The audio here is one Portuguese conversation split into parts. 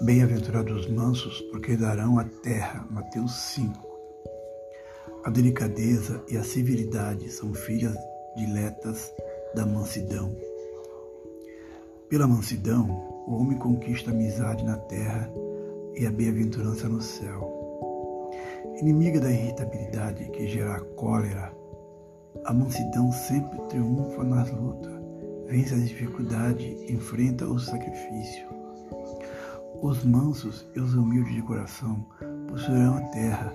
Bem-aventurados os mansos, porque darão a terra. Mateus 5. A delicadeza e a civilidade são filhas diletas da mansidão. Pela mansidão, o homem conquista a amizade na terra e a bem-aventurança no céu. Inimiga da irritabilidade que gera a cólera, a mansidão sempre triunfa nas lutas, vence as dificuldades, enfrenta o sacrifício. Os mansos e os humildes de coração possuirão a terra,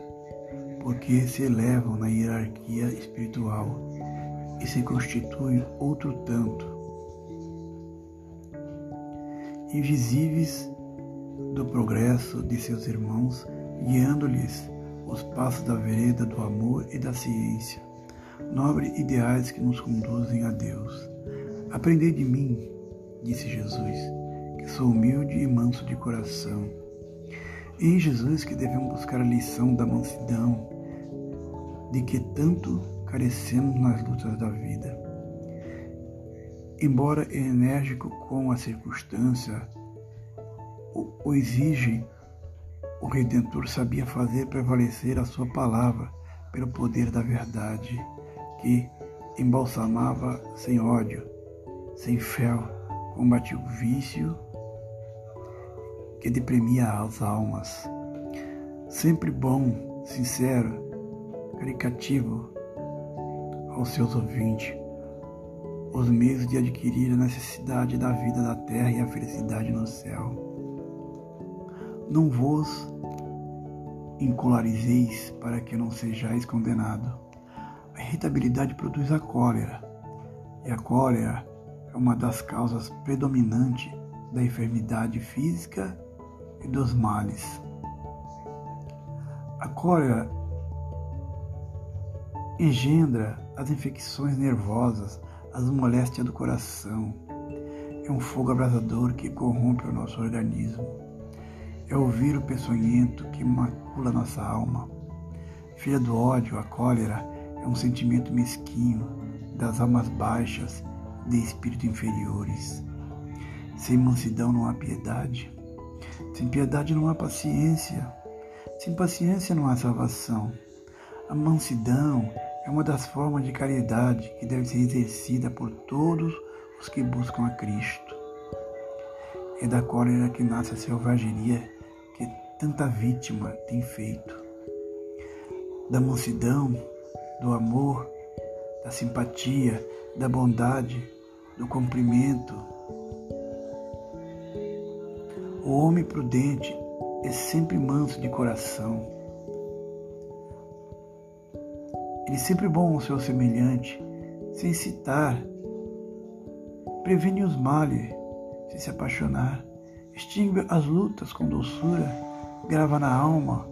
porque se elevam na hierarquia espiritual e se constituem outro tanto, invisíveis do progresso de seus irmãos, guiando-lhes os passos da vereda do amor e da ciência, nobres ideais que nos conduzem a Deus. Aprendei de mim, disse Jesus sou humilde e manso de coração. Em Jesus que devemos buscar a lição da mansidão, de que tanto carecemos nas lutas da vida. Embora enérgico com a circunstância o, exige, o Redentor sabia fazer prevalecer a sua palavra pelo poder da verdade, que embalsamava sem ódio, sem fel, combatia o vício que deprimia as almas. Sempre bom, sincero, caricativo aos seus ouvintes, os meios de adquirir a necessidade da vida da terra e a felicidade no céu. Não vos encolarizeis para que não sejais condenado. A irritabilidade produz a cólera, e a cólera é uma das causas predominantes da enfermidade física e dos males. A cólera engendra as infecções nervosas, as moléstias do coração. É um fogo abrasador que corrompe o nosso organismo. É o vírus peçonhento que macula nossa alma. Filha do ódio, a cólera é um sentimento mesquinho das almas baixas, de espíritos inferiores. Sem mansidão não há piedade. Sem piedade não há paciência. Sem paciência não há salvação. A mansidão é uma das formas de caridade que deve ser exercida por todos os que buscam a Cristo. É da cólera que nasce a selvageria que tanta vítima tem feito. Da mansidão, do amor, da simpatia, da bondade, do cumprimento, o homem prudente é sempre manso de coração. Ele é sempre bom ao seu semelhante, sem citar. Previne os males, sem se apaixonar. Extingue as lutas com doçura. Grava na alma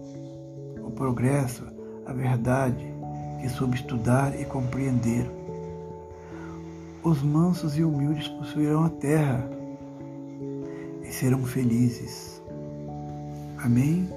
o progresso, a verdade que soube estudar e compreender. Os mansos e humildes possuirão a terra e serão felizes. Amém?